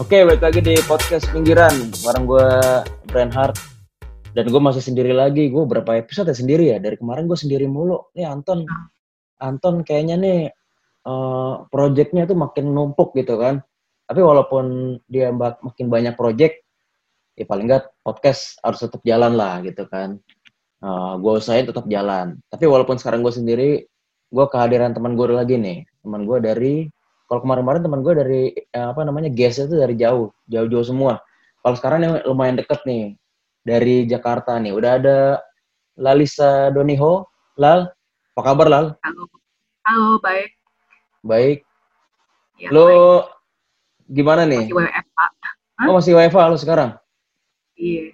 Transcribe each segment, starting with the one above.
Oke, balik lagi di podcast pinggiran bareng gue Hart dan gue masih sendiri lagi. Gue berapa episode ya sendiri ya? Dari kemarin gue sendiri mulu. Nih Anton, Anton kayaknya nih uh, projectnya tuh makin numpuk gitu kan. Tapi walaupun dia makin banyak project, ya paling nggak podcast harus tetap jalan lah gitu kan. Uh, gue usahain tetap jalan. Tapi walaupun sekarang gue sendiri, gue kehadiran teman gue lagi nih. Teman gue dari kalau kemarin-kemarin teman gue dari eh, apa namanya guest itu dari jauh jauh-jauh semua. Kalau sekarang yang lumayan deket nih dari Jakarta nih. Udah ada Lalisa Doniho Lal apa kabar Lal? Halo. Halo baik. Baik. Ya, lo baik. gimana nih? Masih WFA Hah? oh masih WFA lo sekarang? Iya.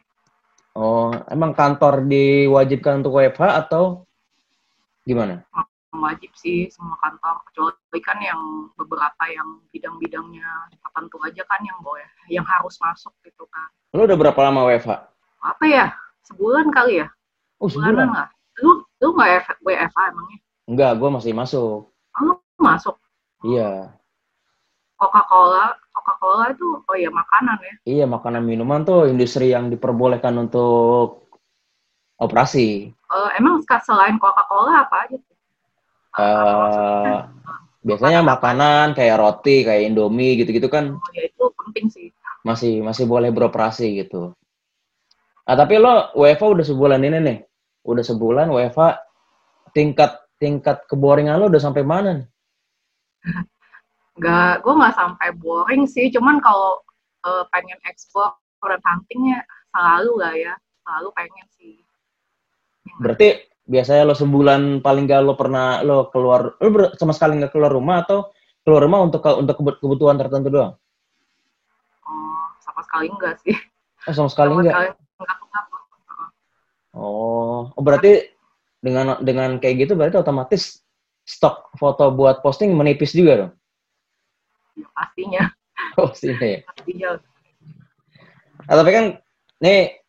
Oh emang kantor diwajibkan untuk WFH atau gimana? Oh wajib sih semua kantor. Kecuali kan yang beberapa yang bidang-bidangnya tertentu aja kan yang boleh yang harus masuk gitu kan. Lu udah berapa lama WFH apa ya? Sebulan kali ya? Oh sebulan. Nggak lu lu nggak WFH emangnya enggak gue masih masuk. Oh, lu masuk? Iya. Coca-Cola Coca-Cola itu oh iya makanan ya? Iya makanan minuman tuh industri yang diperbolehkan untuk operasi. Uh, emang selain Coca-Cola apa aja tuh Uh, biasanya makanan kayak roti, kayak Indomie gitu-gitu kan. Oh, ya itu penting sih. Masih masih boleh beroperasi gitu. Ah tapi lo WFA udah sebulan ini nih. Udah sebulan WFA tingkat tingkat keboringan lo udah sampai mana nih? Gak, gue nggak sampai boring sih. Cuman kalau uh, pengen ekspor dan huntingnya selalu lah ya. Selalu pengen sih. Berarti biasanya lo sebulan paling gak lo pernah lo keluar lo sama sekali nggak keluar rumah atau keluar rumah untuk untuk kebutuhan tertentu doang? Oh, sama sekali enggak sih. Oh, sama sekali sama enggak? enggak, Oh, oh berarti dengan dengan kayak gitu berarti otomatis stok foto buat posting menipis juga dong? Ya, pastinya. Oh, pastinya ya. Pastinya. Nah, tapi kan nih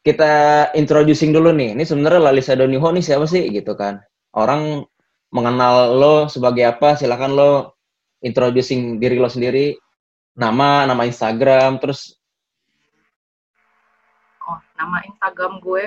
kita introducing dulu nih. Ini sebenarnya Lalisa Doniho nih siapa sih gitu kan? Orang mengenal lo sebagai apa? Silakan lo introducing diri lo sendiri. Nama, nama Instagram, terus Oh, nama Instagram gue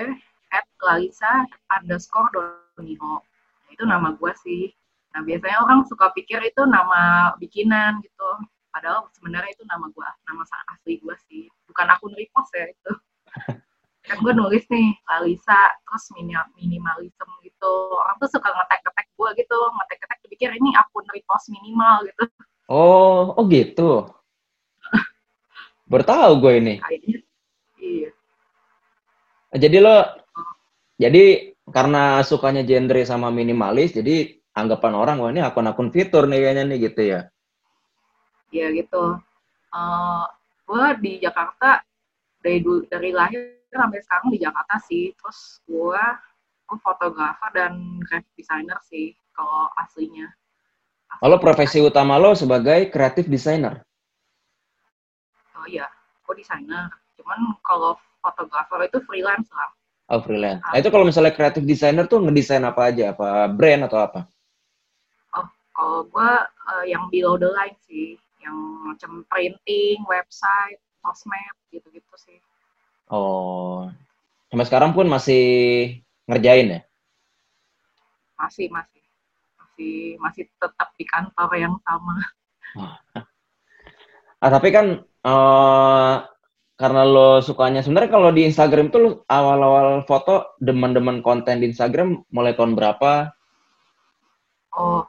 at Lalisa underscore Doniho. Itu nama gue sih. Nah, biasanya orang suka pikir itu nama bikinan gitu. Padahal sebenarnya itu nama gue, nama asli gue sih. Bukan akun repost ya itu. kan gue nulis nih Alisa terus minim minimalism gitu. Orang tuh suka ngetek-ngetek gue gitu ngetek-ngetek pikir ini akun repost minimal gitu. Oh oh gitu? Bertahu gue ini. Kayaknya, iya. Jadi lo jadi karena sukanya genre sama minimalis jadi anggapan orang wah ini akun-akun fitur nih kayaknya nih gitu ya? Iya gitu. Uh, eh, gue di Jakarta dari dari lahir sampai sekarang di Jakarta sih. Terus gue gue fotografer dan graphic designer sih kalau aslinya. Halo profesi utama lo sebagai kreatif designer? Oh iya gue designer. Cuman kalau fotografer itu freelance lah. Oh freelance. Nah, itu kalau misalnya kreatif designer tuh ngedesain apa aja? Apa brand atau apa? Oh kalau gue uh, yang below the line sih. Yang macam printing website sosmed gitu-gitu sih Oh, sampai sekarang pun masih ngerjain ya? Masih, masih. Masih masih tetap di kantor yang sama. ah, tapi kan uh, karena lo sukanya sebenarnya kalau di Instagram tuh awal-awal foto demen-demen konten di Instagram mulai tahun berapa? Oh,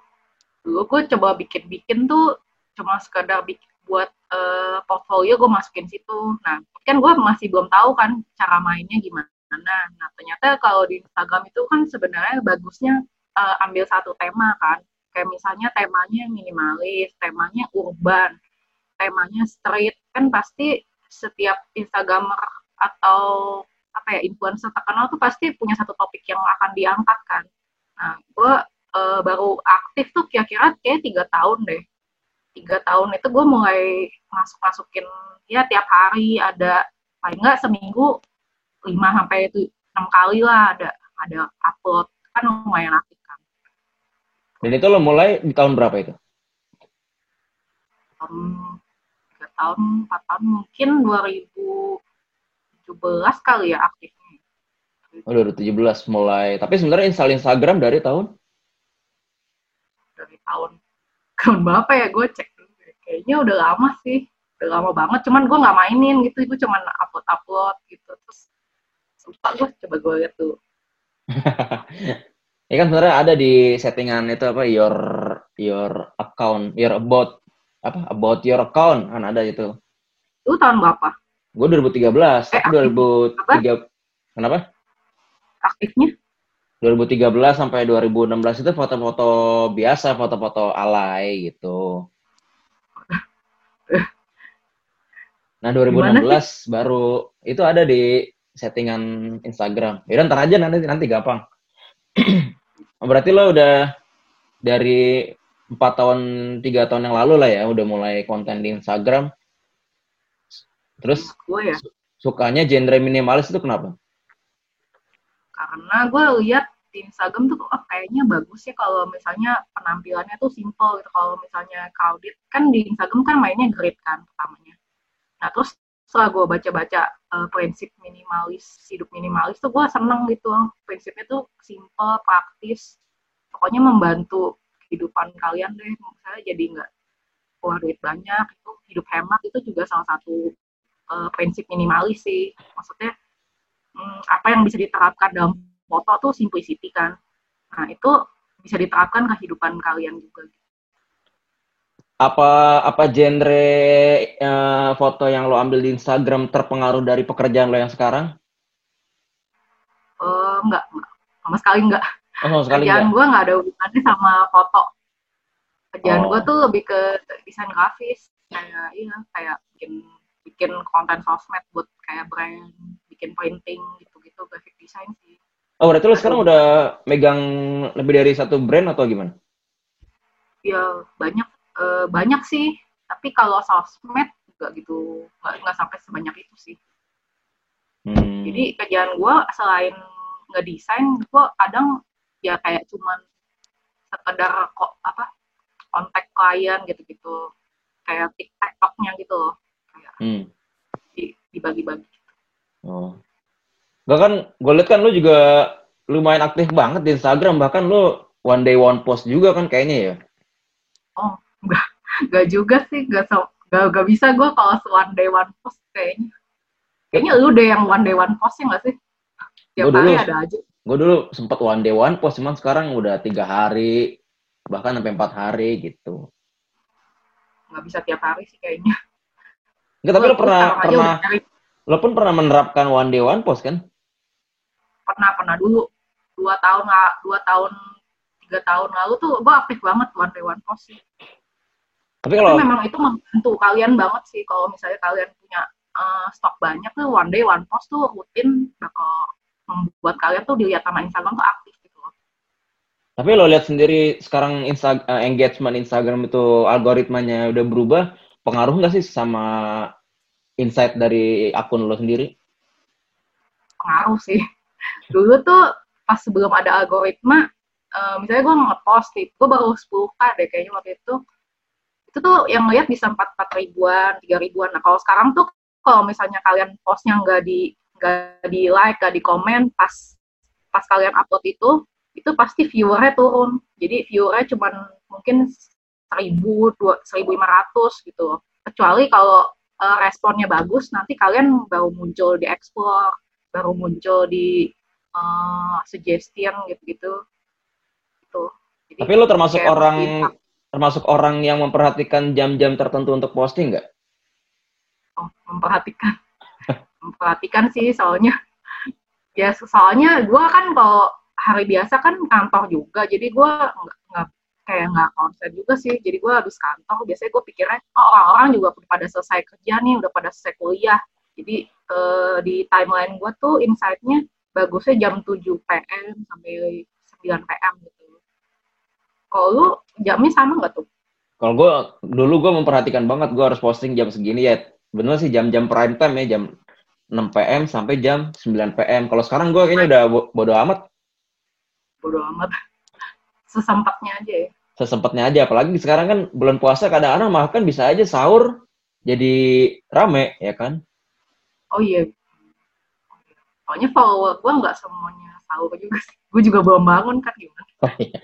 dulu gue coba bikin-bikin tuh cuma sekedar bikin buat uh, portfolio gue masukin situ. Nah, kan gue masih belum tahu kan cara mainnya gimana. Nah, ternyata kalau di Instagram itu kan sebenarnya bagusnya uh, ambil satu tema kan. Kayak misalnya temanya minimalis, temanya urban, temanya street. Kan pasti setiap Instagramer atau apa ya influencer terkenal tuh pasti punya satu topik yang akan diangkat kan. Nah, gue uh, baru aktif tuh kira-kira kayak tiga tahun deh tiga tahun itu gue mulai masuk masukin ya tiap hari ada paling nggak seminggu lima sampai itu enam kali lah ada ada upload kan lumayan aktif kan dan itu lo mulai di tahun berapa itu um, tiga tahun, empat tahun mungkin 2017 kali ya aktifnya. Oh, 2017 mulai. Tapi sebenarnya install Instagram dari tahun? Dari tahun tahun berapa ya gue cek. Kayaknya udah lama sih, udah lama banget. Cuman gue nggak mainin gitu, gue cuman upload upload gitu. Terus lupa gue coba gue lihat dulu. ya kan sebenarnya ada di settingan itu apa your your account, your about apa about your account kan ada itu. Lu tahun berapa? Gue 2013, eh, tapi 2003 kenapa? Aktifnya? 2013 sampai 2016 itu foto-foto biasa, foto-foto alay gitu. Nah 2016 baru itu ada di settingan Instagram. Ya ntar aja nanti nanti gampang. Berarti lo udah dari empat tahun tiga tahun yang lalu lah ya udah mulai konten di Instagram. Terus gue ya. sukanya genre minimalis itu kenapa? Karena gue lihat di Instagram tuh oh, kayaknya bagus ya kalau misalnya penampilannya tuh simple gitu. Kalau misalnya crowded kan di Instagram kan mainnya grid kan pertamanya. Nah terus setelah gue baca-baca uh, prinsip minimalis hidup minimalis tuh gue seneng gitu prinsipnya tuh simple praktis pokoknya membantu kehidupan kalian deh misalnya jadi nggak keluar duit banyak itu hidup hemat itu juga salah satu uh, prinsip minimalis sih maksudnya um, apa yang bisa diterapkan dalam foto tuh simplicity kan nah itu bisa diterapkan ke kehidupan kalian juga apa apa genre uh, foto yang lo ambil di Instagram terpengaruh dari pekerjaan lo yang sekarang? Uh, enggak, enggak, sama sekali enggak. Oh, sama sekali Kerjaan gue enggak ada hubungannya sama foto. Kerjaan oh. gue tuh lebih ke desain grafis, kayak iya, kayak bikin bikin konten sosmed buat kayak brand, bikin printing gitu-gitu, graphic design sih. Oh, berarti lo sekarang udah megang lebih dari satu brand atau gimana? Ya, banyak uh, banyak sih tapi kalau sosmed nggak gitu nggak sampai sebanyak itu sih hmm. jadi kerjaan gue selain ngedesain gue kadang ya kayak cuman sekedar kok apa kontak klien gitu-gitu kayak tiktoknya gitu loh kayak hmm. dibagi-bagi gitu. oh bahkan gue liat kan lu juga lumayan aktif banget di Instagram bahkan lu one day one post juga kan kayaknya ya oh Gak, gak juga sih, gak, so, gak, gak bisa gue kalau one day one post kayaknya. Kayaknya lu deh yang one day one post ya gak sih? Tiap gua hari dulu, ada aja. Gue dulu sempat one day one post, cuman sekarang udah tiga hari, bahkan sampai empat hari gitu. Gak bisa tiap hari sih kayaknya. Enggak, tapi lo pernah, pernah, lo pun pernah menerapkan one day one post kan? Pernah, pernah dulu. Dua tahun, dua tahun, tiga tahun lalu tuh gue aktif banget one day one post sih. Tapi kalau memang itu membantu kalian banget sih kalau misalnya kalian punya uh, stok banyak tuh one day one post tuh rutin bakal membuat kalian tuh dilihat sama Instagram tuh aktif gitu loh. Tapi lo lihat sendiri sekarang Insta uh, engagement Instagram itu algoritmanya udah berubah, pengaruh nggak sih sama insight dari akun lo sendiri? Pengaruh sih. Dulu tuh pas sebelum ada algoritma, uh, misalnya gue nge-post itu, gue baru 10k deh kayaknya waktu itu, itu tuh yang ngeliat bisa empat empat ribuan tiga ribuan. Nah kalau sekarang tuh kalau misalnya kalian postnya nggak di nggak di like nggak di komen pas pas kalian upload itu itu pasti viewernya turun. Jadi viewernya cuma mungkin seribu dua seribu lima ratus gitu. Kecuali kalau uh, responnya bagus nanti kalian baru muncul di explore baru muncul di uh, suggestion gitu-gitu gitu. Jadi, Tapi lo termasuk orang termasuk orang yang memperhatikan jam-jam tertentu untuk posting nggak? Oh, memperhatikan. memperhatikan sih soalnya. Ya soalnya gue kan kalau hari biasa kan kantor juga, jadi gue nggak kayak nggak konsen juga sih. Jadi gue habis kantor, biasanya gue pikirnya, oh orang-orang juga udah pada selesai kerja nih, udah pada selesai kuliah. Jadi eh, di timeline gue tuh insight-nya bagusnya jam 7 PM sampai 9 PM gitu. Kalau lu jamnya sama nggak tuh? Kalau gue dulu gue memperhatikan banget gue harus posting jam segini ya. Bener sih jam-jam prime time ya jam 6 PM sampai jam 9 PM. Kalau sekarang gue kayaknya udah bodo amat. Bodo amat. Sesempatnya aja ya. Sesempatnya aja. Apalagi sekarang kan bulan puasa kadang-kadang makan bisa aja sahur jadi rame ya kan oh iya. Soalnya follower gue nggak semuanya tahu juga sih. Gue juga belum bangun kan gimana? Oh, iya.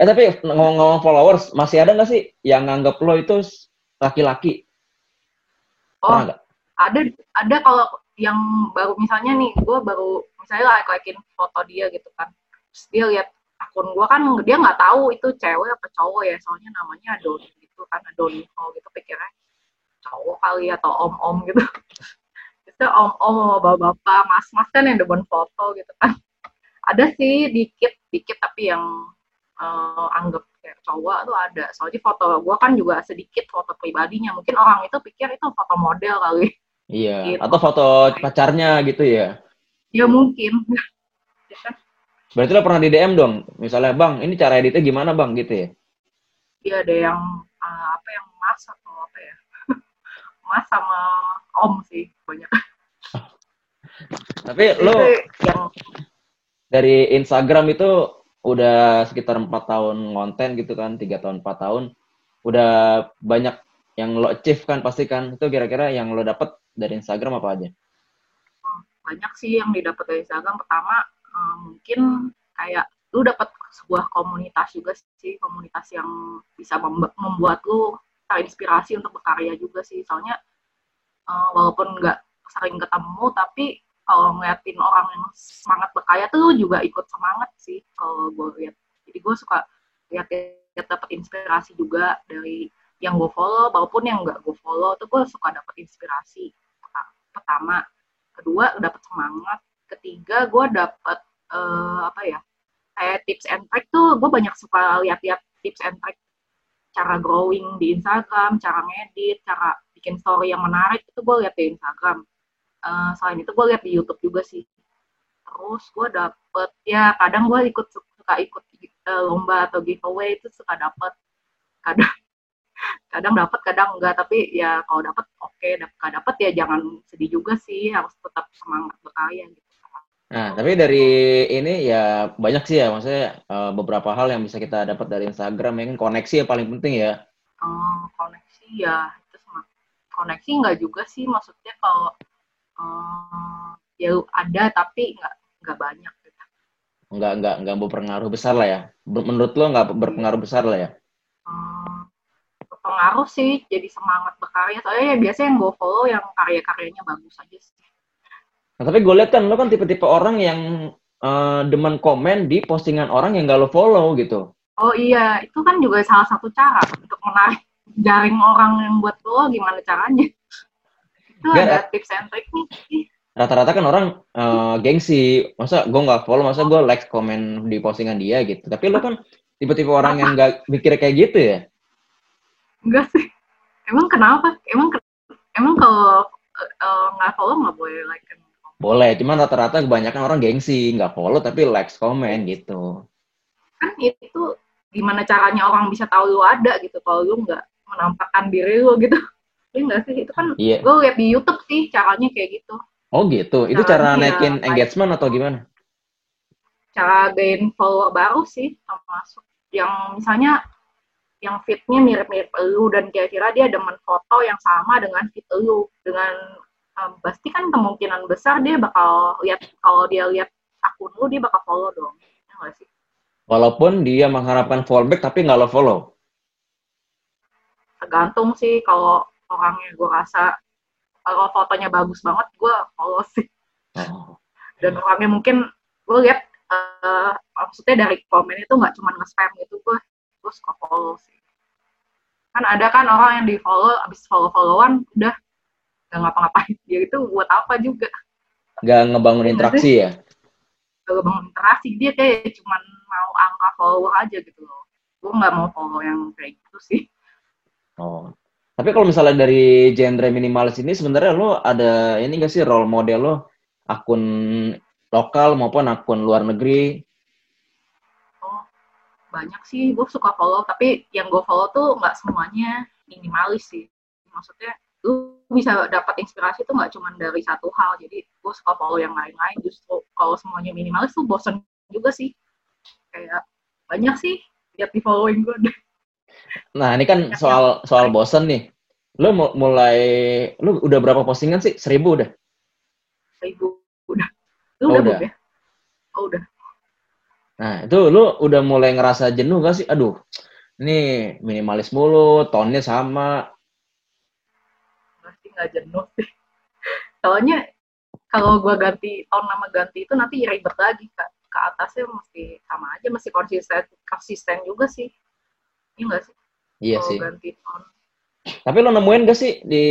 eh tapi ngomong-ngomong followers masih ada nggak sih yang nganggap lo itu laki-laki? Oh ada ada kalau yang baru misalnya nih gue baru misalnya like likein foto dia gitu kan. Terus dia lihat akun gue kan dia nggak tahu itu cewek apa cowok ya. Soalnya namanya Doni gitu kan Doni gitu pikirnya cowok kali atau om-om gitu itu om-om bapak-bapak mas-mas kan yang depan foto gitu kan. Ada sih dikit dikit tapi yang uh, anggap kayak cowok tuh ada. Soalnya foto gue kan juga sedikit foto pribadinya. Mungkin orang itu pikir itu foto model kali. Iya gitu. atau foto pacarnya gitu ya? Ya mungkin. Berarti lo pernah di DM dong? Misalnya bang ini cara editnya gimana bang? gitu ya? Iya ada yang uh, apa yang mas atau apa ya? Mas sama om sih banyak. Tapi lo yang dari Instagram itu udah sekitar empat tahun konten gitu kan tiga tahun empat tahun. Udah banyak yang lo achieve kan pasti kan? Itu kira-kira yang lo dapet dari Instagram apa aja? Banyak sih yang didapat dari Instagram. Pertama uh, mungkin kayak lu dapat sebuah komunitas juga sih komunitas yang bisa membuat lu terinspirasi untuk berkarya juga sih. Soalnya uh, walaupun nggak sering ketemu tapi kalau ngeliatin orang yang semangat berkarya tuh juga ikut semangat sih kalau gue lihat. Jadi gue suka lihat lihat dapat inspirasi juga dari yang gue follow maupun yang nggak gue follow tuh gue suka dapat inspirasi pertama. Kedua dapat semangat. Ketiga gue dapat uh, apa ya kayak tips and trick tuh gue banyak suka lihat-lihat tips and trick. Cara growing di Instagram, cara ngedit, cara bikin story yang menarik itu gue lihat di Instagram. Uh, selain itu gue lihat di YouTube juga sih. Terus gue dapet ya kadang gue ikut suka ikut uh, lomba atau giveaway itu suka dapet kadang kadang dapat kadang enggak tapi ya kalau dapat oke okay. dapat dapat ya jangan sedih juga sih harus tetap semangat berkarya gitu Nah, tapi dari ini ya banyak sih ya, maksudnya uh, beberapa hal yang bisa kita dapat dari Instagram, ya kan koneksi yang paling penting ya. Oh, koneksi ya, koneksi nggak juga sih, maksudnya kalau uh, ya ada tapi nggak nggak banyak. Gitu. Nggak nggak nggak berpengaruh besar lah ya. Menurut lo nggak berpengaruh besar lah ya? Hmm, berpengaruh sih, jadi semangat berkarya. Soalnya ya biasanya yang gue follow yang karya-karyanya bagus aja sih. Nah, tapi gue lihat kan lo kan tipe-tipe orang yang uh, demen komen di postingan orang yang gak lo follow gitu. Oh iya, itu kan juga salah satu cara untuk menarik jaring orang yang buat lo gimana caranya. Itu gak, ada tips and trick nih. Rata-rata kan orang uh, gengsi, masa gue nggak follow, masa gue like komen di postingan dia gitu. Tapi lo kan tipe-tipe orang yang gak mikir kayak gitu ya? Enggak sih. Emang kenapa? Emang emang kalau eh, nggak uh, follow nggak boleh like boleh, cuman rata-rata kebanyakan orang gengsi, nggak follow tapi likes komen gitu. Kan itu gimana caranya orang bisa tahu lu ada gitu kalau lu nggak menampakkan diri lu gitu. Iya nggak sih? Itu kan yeah. gue lihat di YouTube sih caranya kayak gitu. Oh gitu. Itu cara naikin ya, engagement atau gimana? Cara gain follow baru sih termasuk yang misalnya yang fitnya mirip-mirip lu dan kira-kira dia demen foto yang sama dengan fit lu dengan um, pasti kan kemungkinan besar dia bakal lihat kalau dia lihat akun lu dia bakal follow dong ya gak sih walaupun dia mengharapkan fallback tapi nggak lo follow tergantung sih kalau orangnya gue rasa kalau fotonya bagus banget gue follow sih. Oh. dan orangnya mungkin gue lihat uh, maksudnya dari komen itu nggak cuma nge-spam gitu gue gue suka follow sih. Kan ada kan orang yang di follow abis follow followan udah nggak ngapa-ngapain. Dia itu buat apa juga. Nggak ngebangun interaksi ya? Nggak ngebangun interaksi dia kayak cuman mau angka follower aja gitu loh. Gue nggak mau follow yang kayak gitu sih oh. Tapi kalau misalnya dari genre minimalis ini sebenarnya lo ada ini gak sih role model lo? Akun lokal maupun akun luar negeri? Oh banyak sih. Gue suka follow tapi yang gue follow tuh nggak semuanya minimalis sih. Maksudnya lu bisa dapat inspirasi tuh nggak cuma dari satu hal. Jadi gue suka follow yang lain-lain. Justru kalau semuanya minimalis tuh bosen juga sih. Kayak banyak sih. Lihat di following gue nah ini kan soal soal bosen nih Lo mulai, lo udah berapa postingan sih? Seribu udah? Seribu, udah. Lu Oh, udah, udah. ya? Oh, udah. Nah, itu lu udah mulai ngerasa jenuh gak sih? Aduh, ini minimalis mulu, tonnya sama. Pasti nggak jenuh sih. Soalnya kalau gua ganti tahun nama ganti itu nanti ribet lagi kak. Ke atasnya mesti sama aja, mesti konsisten konsisten juga sih. Iya nggak sih? Iya kalau sih. ganti. Tapi lo nemuin gak sih di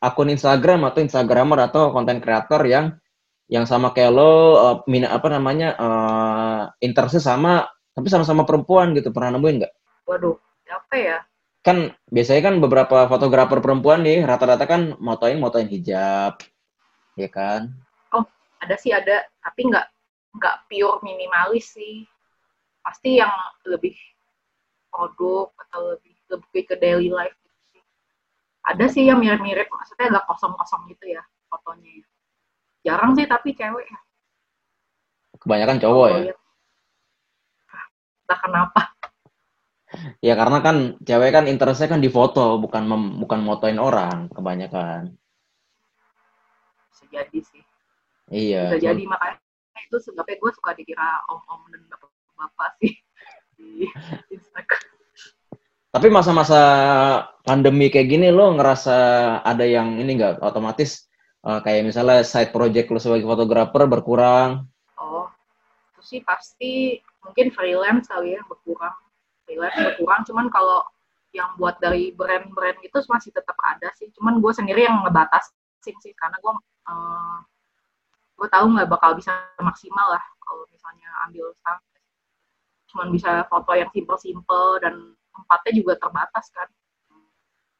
akun Instagram atau Instagramer atau konten kreator yang yang sama kayak lo uh, mina apa namanya uh, interestnya sama tapi sama-sama perempuan gitu pernah nemuin nggak? Waduh, siapa ya? Kan biasanya kan beberapa fotografer perempuan nih rata-rata kan motoin motoin hijab, ya kan? Ada sih ada, tapi nggak nggak pure minimalis sih. Pasti yang lebih produk atau lebih lebih ke daily life gitu sih. Ada sih yang mirip-mirip, maksudnya agak kosong-kosong gitu ya fotonya. ya. Jarang sih tapi cewek ya. Kebanyakan cowok ya. lihat. Entah kenapa. Ya karena kan cewek kan interestnya kan di foto bukan mem- bukan motoin orang kebanyakan. Bisa jadi sih. Iya. Bisa jadi makanya itu sebabnya gue suka dikira om-om dan bapak-bapak sih Tapi masa-masa pandemi kayak gini lo ngerasa ada yang ini nggak otomatis eh, kayak misalnya side project lo sebagai fotografer berkurang. Oh, itu sih pasti mungkin freelance kali ya berkurang. Freelance berkurang, cuman kalau yang buat dari brand-brand itu masih tetap ada sih. Cuman gue sendiri yang ngebatasin sih, karena gue eh, gue tahu nggak bakal bisa maksimal lah kalau misalnya ambil. Cuman bisa foto yang simple-simple dan tempatnya juga terbatas kan.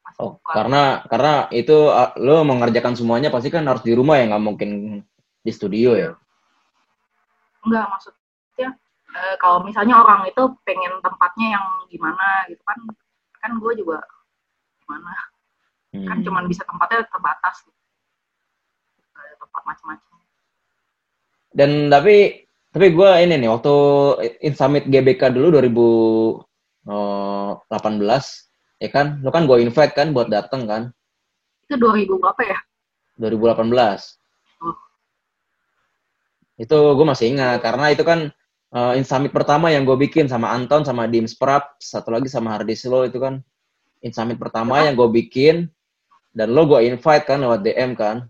Masih Oh, buka. karena karena itu lo mengerjakan semuanya pasti kan harus di rumah ya nggak mungkin di studio ya. enggak maksudnya eh, kalau misalnya orang itu pengen tempatnya yang gimana gitu kan kan gue juga gimana kan Hmm. cuman bisa tempatnya terbatas gitu. Tempat macam-macam Dan tapi tapi gue ini nih waktu Insummit GBK dulu 2018 ya kan, lo kan gue invite kan buat dateng kan itu 2000 berapa ya 2018. Oh. Itu gue masih ingat karena itu kan uh, Insummit pertama yang gue bikin sama Anton sama Dim Sprap, satu lagi sama Hardis lo itu kan Insummit pertama yang gue bikin dan lo gue invite kan lewat DM kan.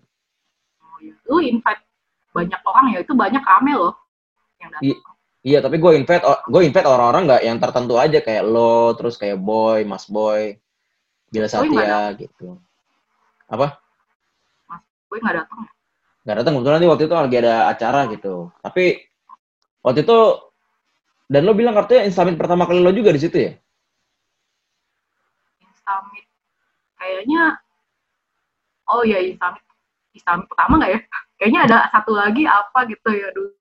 oh, iya. lu invite banyak orang ya itu banyak rame loh yang datang I- Iya, tapi gue invite gue invite orang-orang nggak yang tertentu aja kayak lo, terus kayak Boy, Mas Boy, Bila Boy Satya gitu. Apa? gue nggak datang ya Nggak datang kebetulan nih waktu itu lagi ada acara gitu. Tapi waktu itu dan lo bilang artinya Insummit pertama kali lo juga di situ ya? Instamit kayaknya oh ya Instamit Instamit pertama nggak ya kayaknya ada satu lagi apa gitu ya dulu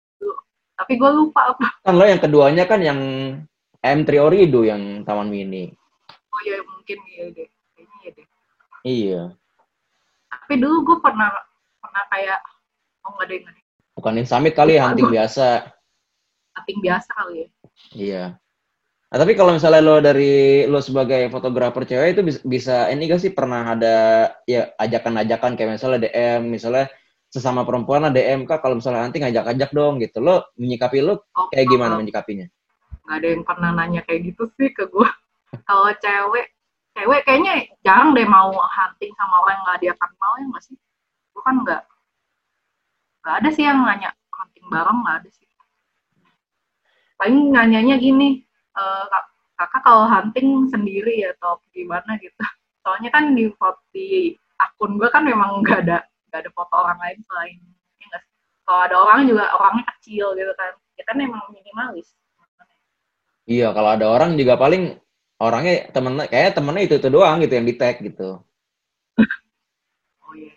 tapi gue lupa apa Kan lo yang keduanya kan yang M3 Orido yang Taman Mini. oh ya mungkin ya deh kayaknya ya deh Iya. tapi dulu gue pernah pernah kayak oh nggak nggak deh Bukan Insummit kali ya, hunting biasa. cutting biasa kali ya Iya. Nah, tapi kalau misalnya lo dari lo sebagai fotografer cewek itu bisa, bisa ini gak sih pernah ada ya ajakan-ajakan kayak misalnya DM, misalnya sesama perempuan lah DM kak kalau misalnya nanti ngajak-ajak dong gitu. Lo menyikapi lo oh, kayak gimana menyikapinya? nggak ada yang pernah nanya kayak gitu sih ke gue kalau cewek cewek kayaknya jarang deh mau hunting sama orang yang nggak dia kenal ya nggak sih gue kan nggak nggak ada sih yang nanya hunting bareng nggak ada sih paling nanyanya gini "Eh, kak kakak kalau hunting sendiri ya atau gimana gitu soalnya kan di foto di akun gue kan memang nggak ada nggak ada foto orang lain selain ya sih? kalau ada orang juga orangnya kecil gitu kan ya kan emang minimalis Iya, kalau ada orang juga paling orangnya temen kayak temennya itu itu doang gitu yang di tag gitu. oh iya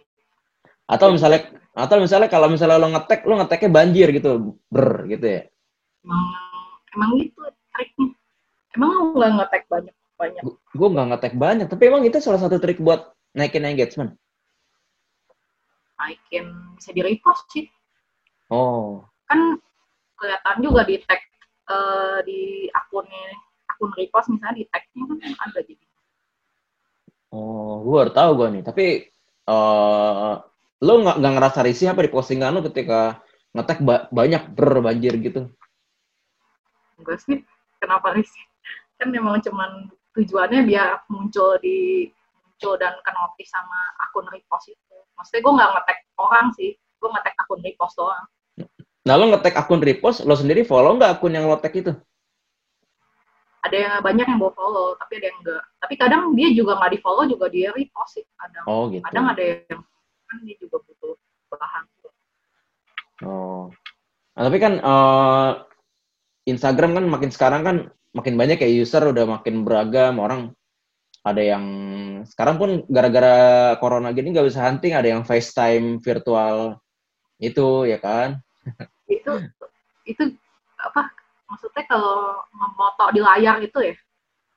Atau misalnya atau misalnya kalau misalnya lo ngetek lo ngeteknya banjir gitu, ber gitu ya. emang emang gitu triknya emang lu nggak ngetek banyak banyak Gue nggak ngetek banyak, tapi emang itu salah satu trik buat naikin engagement. Naikin bisa di repost sih Oh, kan kelihatan juga di tag eh, di akunnya akun repost misalnya di tagnya kan ada jadi Oh, gue baru tahu gue nih. Tapi uh, lo nggak nggak ngerasa risih apa di postingan lo ketika ngetek ba banyak berbanjir gitu? Enggak sih. Kenapa risih? Kan memang cuman tujuannya biar muncul di muncul dan ke notice sama akun repost itu. Maksudnya gue nggak ngetek orang sih, gue ngetek akun repost doang. Nah lo ngetek akun repost, lo sendiri follow nggak akun yang lo tag itu? Ada yang banyak yang bawa follow, tapi ada yang enggak. Tapi kadang dia juga nggak di follow juga dia repost sih. Kadang, oh, gitu. kadang ada yang kan dia juga butuh bahan. Oh, nah, tapi kan uh, Instagram kan makin sekarang kan makin banyak kayak user udah makin beragam orang ada yang sekarang pun gara-gara corona gini nggak bisa hunting ada yang FaceTime virtual. Itu ya kan? Itu itu apa maksudnya kalau memoto di layar itu ya?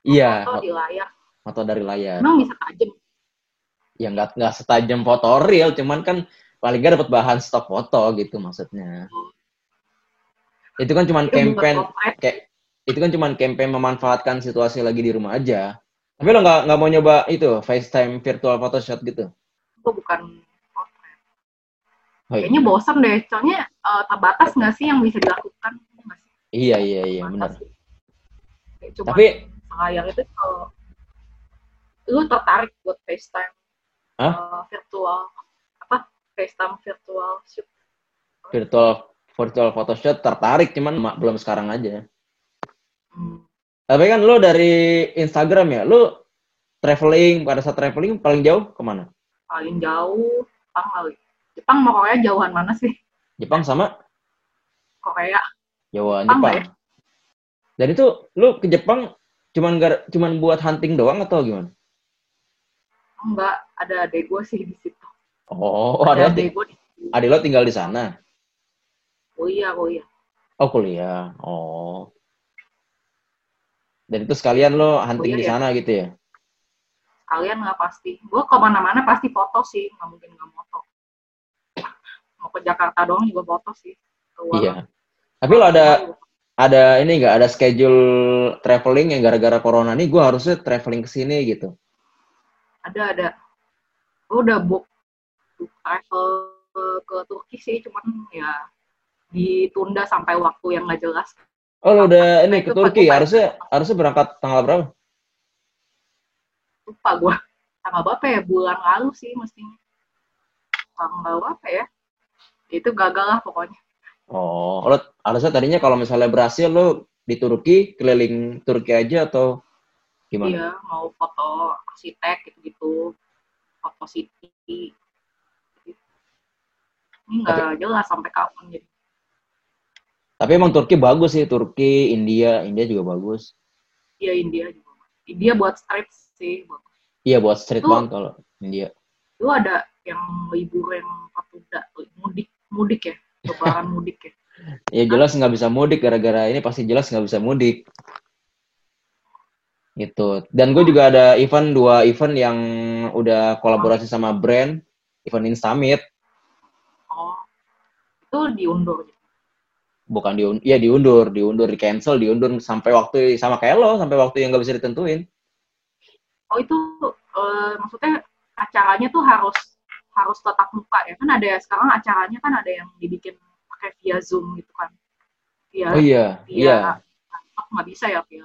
Iya. Foto di layar. Foto dari layar. Emang bisa tajam? Ya nggak nggak setajam foto real cuman kan paling nggak dapat bahan stok foto gitu maksudnya. Hmm. itu kan cuman campaign kayak itu kan cuma campaign memanfaatkan situasi lagi di rumah aja. Tapi lo nggak nggak mau nyoba itu FaceTime virtual photoshoot gitu? Itu bukan Oh, iya. Kayaknya bosan deh, soalnya uh, terbatas nggak sih yang bisa dilakukan? Iya iya iya benar. Cuma Tapi sayang itu kalau lu tertarik buat FaceTime huh? uh, virtual apa FaceTime virtual shoot? Virtual virtual photoshoot tertarik cuman belum sekarang aja. Hmm. Tapi kan lo dari Instagram ya, lo traveling pada saat traveling paling jauh ke mana? Paling jauh Jepang kali. Jepang mau Korea jauhan mana sih? Jepang sama? Korea. Jauhan Jepang. Jepang. Ya? Dan itu lo ke Jepang cuman gar, cuman buat hunting doang atau gimana? Enggak, ada adek gue sih di situ. Oh, ada, ada adek gue. Adek lo tinggal di sana? Oh iya, oh iya. Oh kuliah. Oh. Dan itu sekalian lo hunting oh, iya, di sana ya. gitu ya? Kalian nggak pasti. Gue ke mana-mana pasti foto sih, nggak mungkin nggak foto. Mau ke Jakarta doang juga foto sih. Keluar. Iya. Tapi lo ada ada ini nggak ada schedule traveling yang gara-gara corona nih gue harusnya traveling ke sini gitu? Ada ada. Gue udah book travel ke Turki sih, cuman ya ditunda sampai waktu yang nggak jelas. Oh, lo udah ini ke Turki, harusnya harusnya berangkat tanggal berapa? Lupa gua. Tanggal berapa ya? Bulan lalu sih mestinya. Tanggal berapa ya? Itu gagal lah pokoknya. Oh, lo harusnya tadinya kalau misalnya berhasil lo di Turki, keliling Turki aja atau gimana? Iya, mau foto arsitek gitu-gitu. Foto city. Ini nggak jelas sampai kapan jadi. Tapi emang Turki bagus sih, Turki, India, India juga bagus. Iya, India juga. India buat street sih. Iya, buat street banget kalau India. Lu ada yang libur yang udah mudik, mudik ya, lebaran mudik ya. Iya jelas nggak bisa mudik gara-gara ini pasti jelas nggak bisa mudik. Gitu. Dan gue juga ada event dua event yang udah kolaborasi sama brand, event Instamit. Oh, itu diundur gitu bukan di ya diundur diundur di cancel diundur sampai waktu sama kayak lo sampai waktu yang nggak bisa ditentuin. Oh itu uh, maksudnya acaranya tuh harus harus tetap muka ya? Kan ada sekarang acaranya kan ada yang dibikin pakai via zoom gitu kan? Via, oh iya via, iya. nggak bisa ya via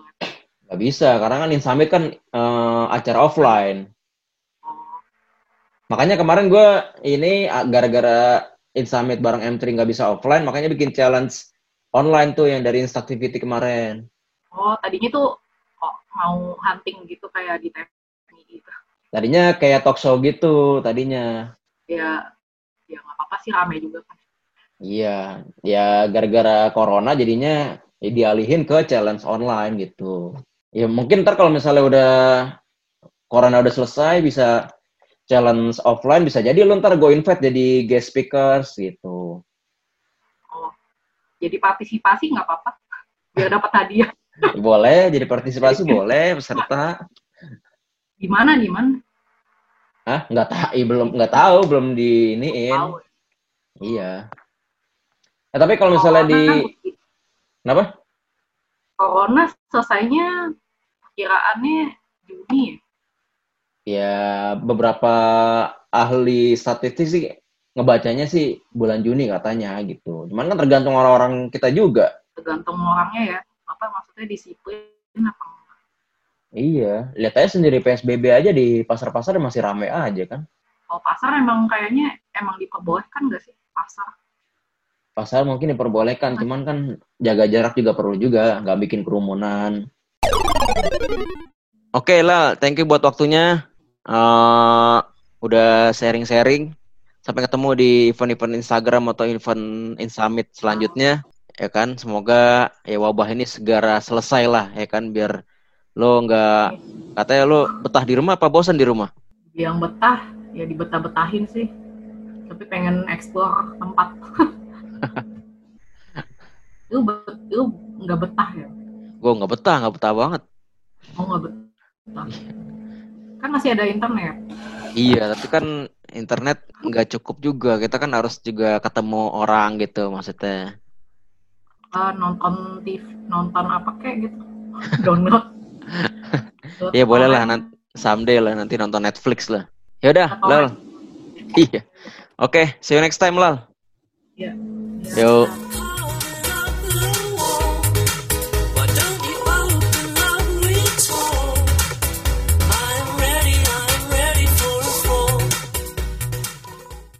nggak bisa karena kan Insamit kan uh, acara offline. Oh. makanya kemarin gue ini gara-gara Insamit bareng M3 nggak bisa offline makanya bikin challenge online tuh yang dari Instactivity kemarin. Oh, tadinya tuh oh, mau hunting gitu kayak di TVRI gitu. Tadinya kayak talk show gitu tadinya. Ya, ya nggak apa-apa sih rame juga kan. Iya, ya gara-gara corona jadinya ya dialihin ke challenge online gitu. Ya mungkin ntar kalau misalnya udah corona udah selesai bisa challenge offline bisa jadi lo ntar go invite jadi guest speakers gitu jadi partisipasi nggak apa-apa. Biar dapat hadiah. Boleh jadi partisipasi boleh peserta. Gimana gimana ah nggak tahu belum nggak tahu belum di iniin tahu. iya. Nah, tapi kalau misalnya corona di kan kenapa? Corona selesainya kiraannya Juni. Ya Ya beberapa ahli statistik sih ngebacanya sih bulan Juni katanya gitu. Cuman kan tergantung orang-orang kita juga. Tergantung orangnya ya. Apa maksudnya disiplin apa Iya, lihat aja sendiri PSBB aja di pasar-pasar masih rame aja kan. Kalau pasar emang kayaknya emang diperbolehkan gak sih pasar? Pasar mungkin diperbolehkan, cuman kan jaga jarak juga perlu juga, nggak bikin kerumunan. Oke lah, thank you buat waktunya. Uh, udah sharing-sharing. Sampai ketemu di event-event Instagram atau event Insummit selanjutnya. Ya kan, semoga ya wabah ini segera selesai lah ya kan, biar lo nggak katanya lo betah di rumah apa bosan di rumah? Yang betah ya dibetah-betahin sih. Tapi pengen explore tempat. lu lu nggak betah ya? Gue nggak betah, nggak betah banget. Oh nggak betah. Kan masih ada internet. Iya, tapi kan internet nggak cukup juga. Kita kan harus juga ketemu orang gitu maksudnya. Uh, nonton TV, nonton apa kayak gitu. Download Iya boleh lah nanti someday lah nanti nonton Netflix lah. Ya udah, Lal. Iya. Oke, okay, see you next time, Lal. Iya. Yuk.